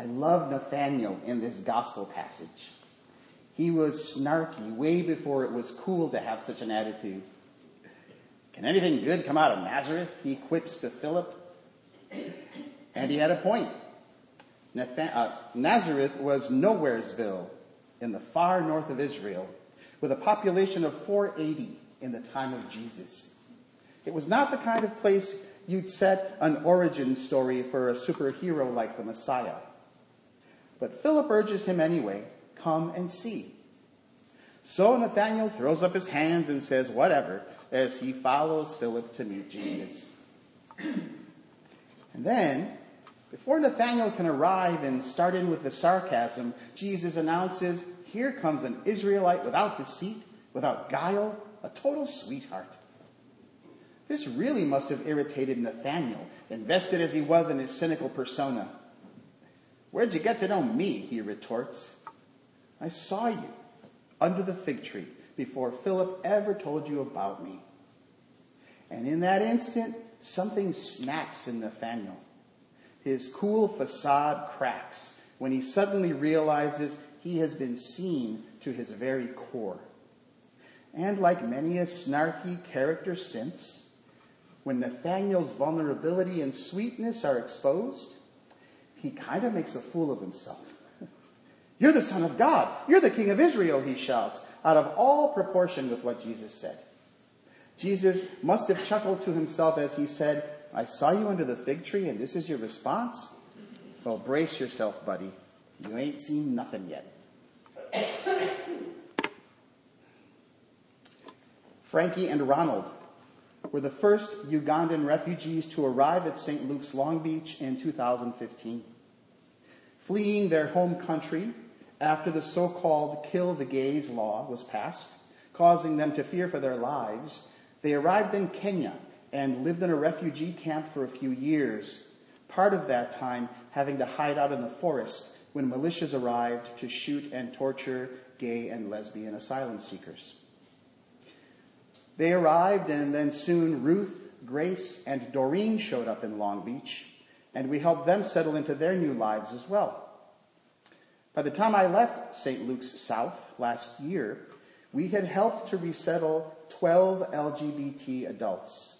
I love Nathanael in this gospel passage. He was snarky way before it was cool to have such an attitude. Can anything good come out of Nazareth? He quips to Philip. And he had a point. Nathan- uh, Nazareth was Nowheresville in the far north of Israel with a population of 480 in the time of Jesus. It was not the kind of place you'd set an origin story for a superhero like the Messiah. But Philip urges him anyway, come and see. So Nathanael throws up his hands and says, whatever, as he follows Philip to meet Jesus. And then, before Nathanael can arrive and start in with the sarcasm, Jesus announces, here comes an Israelite without deceit, without guile, a total sweetheart. This really must have irritated Nathanael, invested as he was in his cynical persona. Where'd you get to know me? he retorts. I saw you under the fig tree before Philip ever told you about me. And in that instant, something snaps in Nathanael. His cool facade cracks when he suddenly realizes he has been seen to his very core. And like many a snarky character since, when Nathanael's vulnerability and sweetness are exposed, he kind of makes a fool of himself. You're the Son of God. You're the King of Israel, he shouts, out of all proportion with what Jesus said. Jesus must have chuckled to himself as he said, I saw you under the fig tree and this is your response? Well, brace yourself, buddy. You ain't seen nothing yet. Frankie and Ronald were the first Ugandan refugees to arrive at St. Luke's Long Beach in 2015. Fleeing their home country after the so-called kill the gays law was passed, causing them to fear for their lives, they arrived in Kenya and lived in a refugee camp for a few years, part of that time having to hide out in the forest when militias arrived to shoot and torture gay and lesbian asylum seekers. They arrived and then soon Ruth, Grace, and Doreen showed up in Long Beach, and we helped them settle into their new lives as well. By the time I left St. Luke's South last year, we had helped to resettle 12 LGBT adults,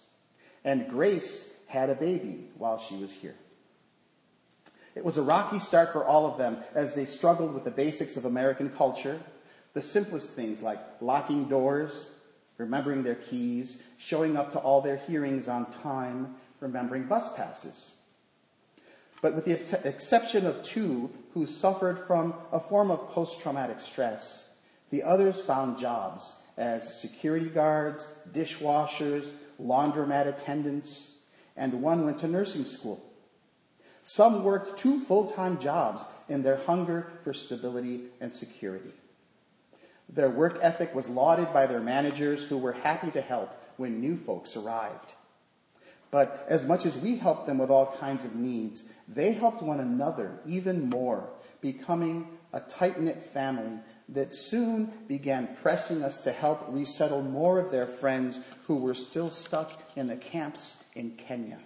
and Grace had a baby while she was here. It was a rocky start for all of them as they struggled with the basics of American culture, the simplest things like locking doors, remembering their keys, showing up to all their hearings on time, remembering bus passes. But with the ex- exception of two who suffered from a form of post-traumatic stress, the others found jobs as security guards, dishwashers, laundromat attendants, and one went to nursing school. Some worked two full-time jobs in their hunger for stability and security. Their work ethic was lauded by their managers who were happy to help when new folks arrived. But as much as we helped them with all kinds of needs, they helped one another even more, becoming a tight-knit family that soon began pressing us to help resettle more of their friends who were still stuck in the camps in Kenya.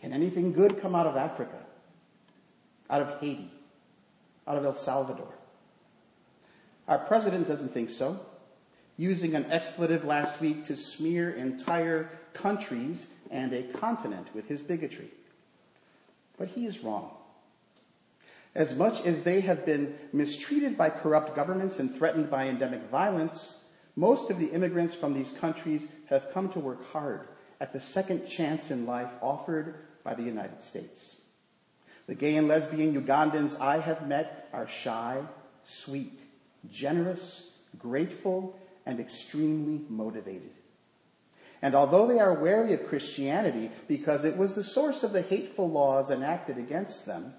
Can anything good come out of Africa? Out of Haiti? Out of El Salvador? Our president doesn't think so, using an expletive last week to smear entire countries and a continent with his bigotry. But he is wrong. As much as they have been mistreated by corrupt governments and threatened by endemic violence, most of the immigrants from these countries have come to work hard at the second chance in life offered by the United States. The gay and lesbian Ugandans I have met are shy, sweet, generous, grateful, and extremely motivated. And although they are wary of Christianity because it was the source of the hateful laws enacted against them,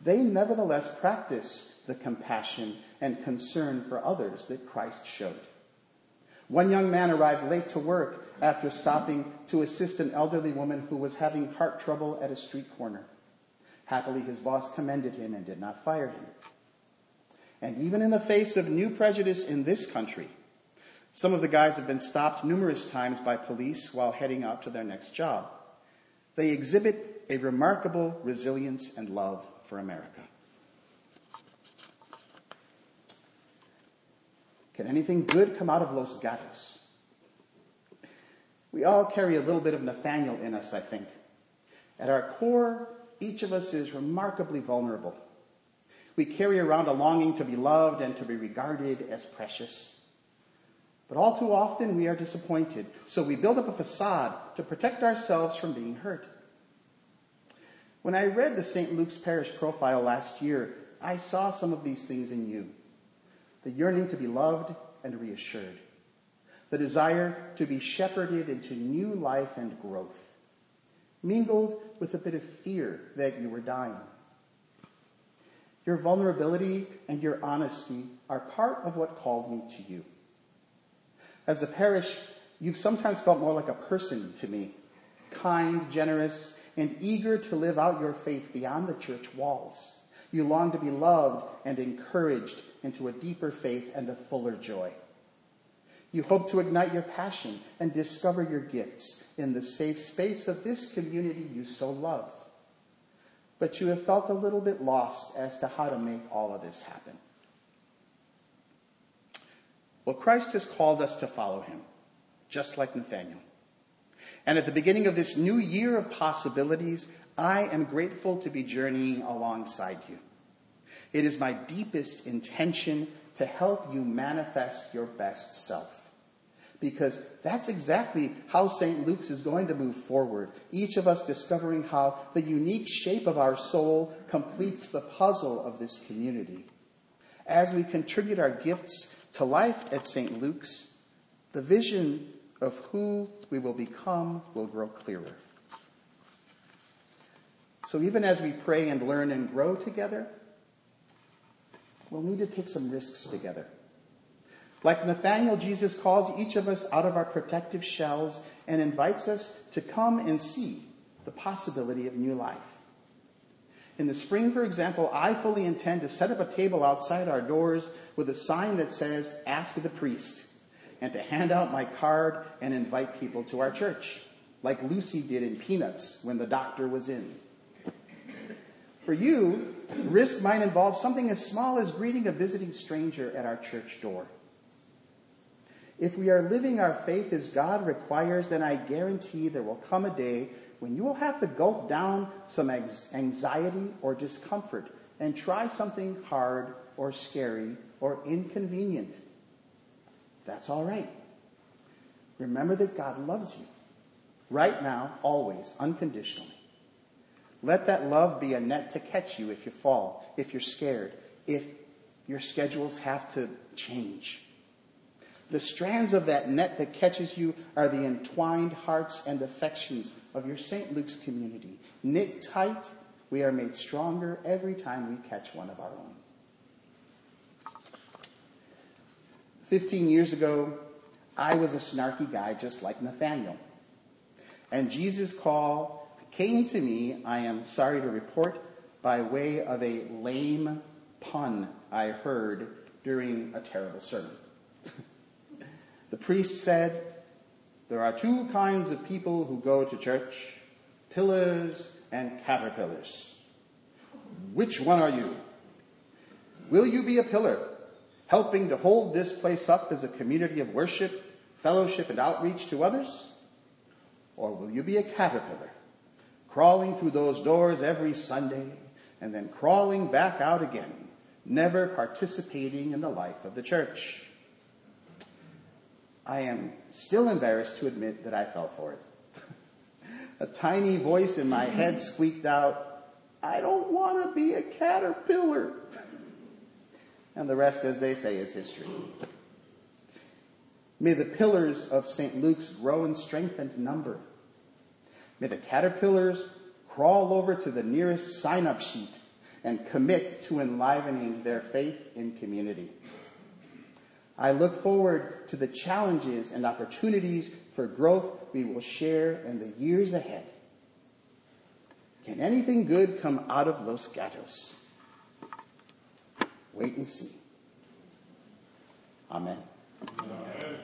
they nevertheless practice the compassion and concern for others that Christ showed. One young man arrived late to work after stopping to assist an elderly woman who was having heart trouble at a street corner. Happily, his boss commended him and did not fire him. And even in the face of new prejudice in this country, some of the guys have been stopped numerous times by police while heading out to their next job. They exhibit a remarkable resilience and love for America. Can anything good come out of Los Gatos? We all carry a little bit of Nathanael in us, I think. At our core, each of us is remarkably vulnerable. We carry around a longing to be loved and to be regarded as precious. But all too often we are disappointed, so we build up a facade to protect ourselves from being hurt. When I read the St. Luke's Parish profile last year, I saw some of these things in you the yearning to be loved and reassured, the desire to be shepherded into new life and growth, mingled with a bit of fear that you were dying. Your vulnerability and your honesty are part of what called me to you. As a parish, you've sometimes felt more like a person to me, kind, generous, and eager to live out your faith beyond the church walls. You long to be loved and encouraged into a deeper faith and a fuller joy. You hope to ignite your passion and discover your gifts in the safe space of this community you so love. But you have felt a little bit lost as to how to make all of this happen. Well, Christ has called us to follow him, just like Nathanael. And at the beginning of this new year of possibilities, I am grateful to be journeying alongside you. It is my deepest intention to help you manifest your best self. Because that's exactly how St. Luke's is going to move forward. Each of us discovering how the unique shape of our soul completes the puzzle of this community. As we contribute our gifts to life at St. Luke's, the vision of who we will become will grow clearer. So even as we pray and learn and grow together, we'll need to take some risks together. Like Nathanael, Jesus calls each of us out of our protective shells and invites us to come and see the possibility of new life. In the spring, for example, I fully intend to set up a table outside our doors with a sign that says, Ask the priest and to hand out my card and invite people to our church, like Lucy did in Peanuts when the doctor was in. For you, risk might involve something as small as greeting a visiting stranger at our church door. If we are living our faith as God requires, then I guarantee there will come a day when you will have to gulp down some anxiety or discomfort and try something hard or scary or inconvenient. That's all right. Remember that God loves you. Right now, always, unconditionally. Let that love be a net to catch you if you fall, if you're scared, if your schedules have to change. The strands of that net that catches you are the entwined hearts and affections of your St. Luke's community. Knit tight, we are made stronger every time we catch one of our own. 15 years ago, I was a snarky guy just like Nathanael. And Jesus' call came to me, I am sorry to report, by way of a lame pun I heard during a terrible sermon. the priest said, There are two kinds of people who go to church pillars and caterpillars. Which one are you? Will you be a pillar? helping to hold this place up as a community of worship, fellowship, and outreach to others? Or will you be a caterpillar, crawling through those doors every Sunday and then crawling back out again, never participating in the life of the church? I am still embarrassed to admit that I fell for it. a tiny voice in my head squeaked out, I don't want to be a caterpillar. And the rest, as they say, is history. May the pillars of St. Luke's grow in strength and number. May the caterpillars crawl over to the nearest sign up sheet and commit to enlivening their faith in community. I look forward to the challenges and opportunities for growth we will share in the years ahead. Can anything good come out of Los Gatos? Wait and see. Amen. Amen.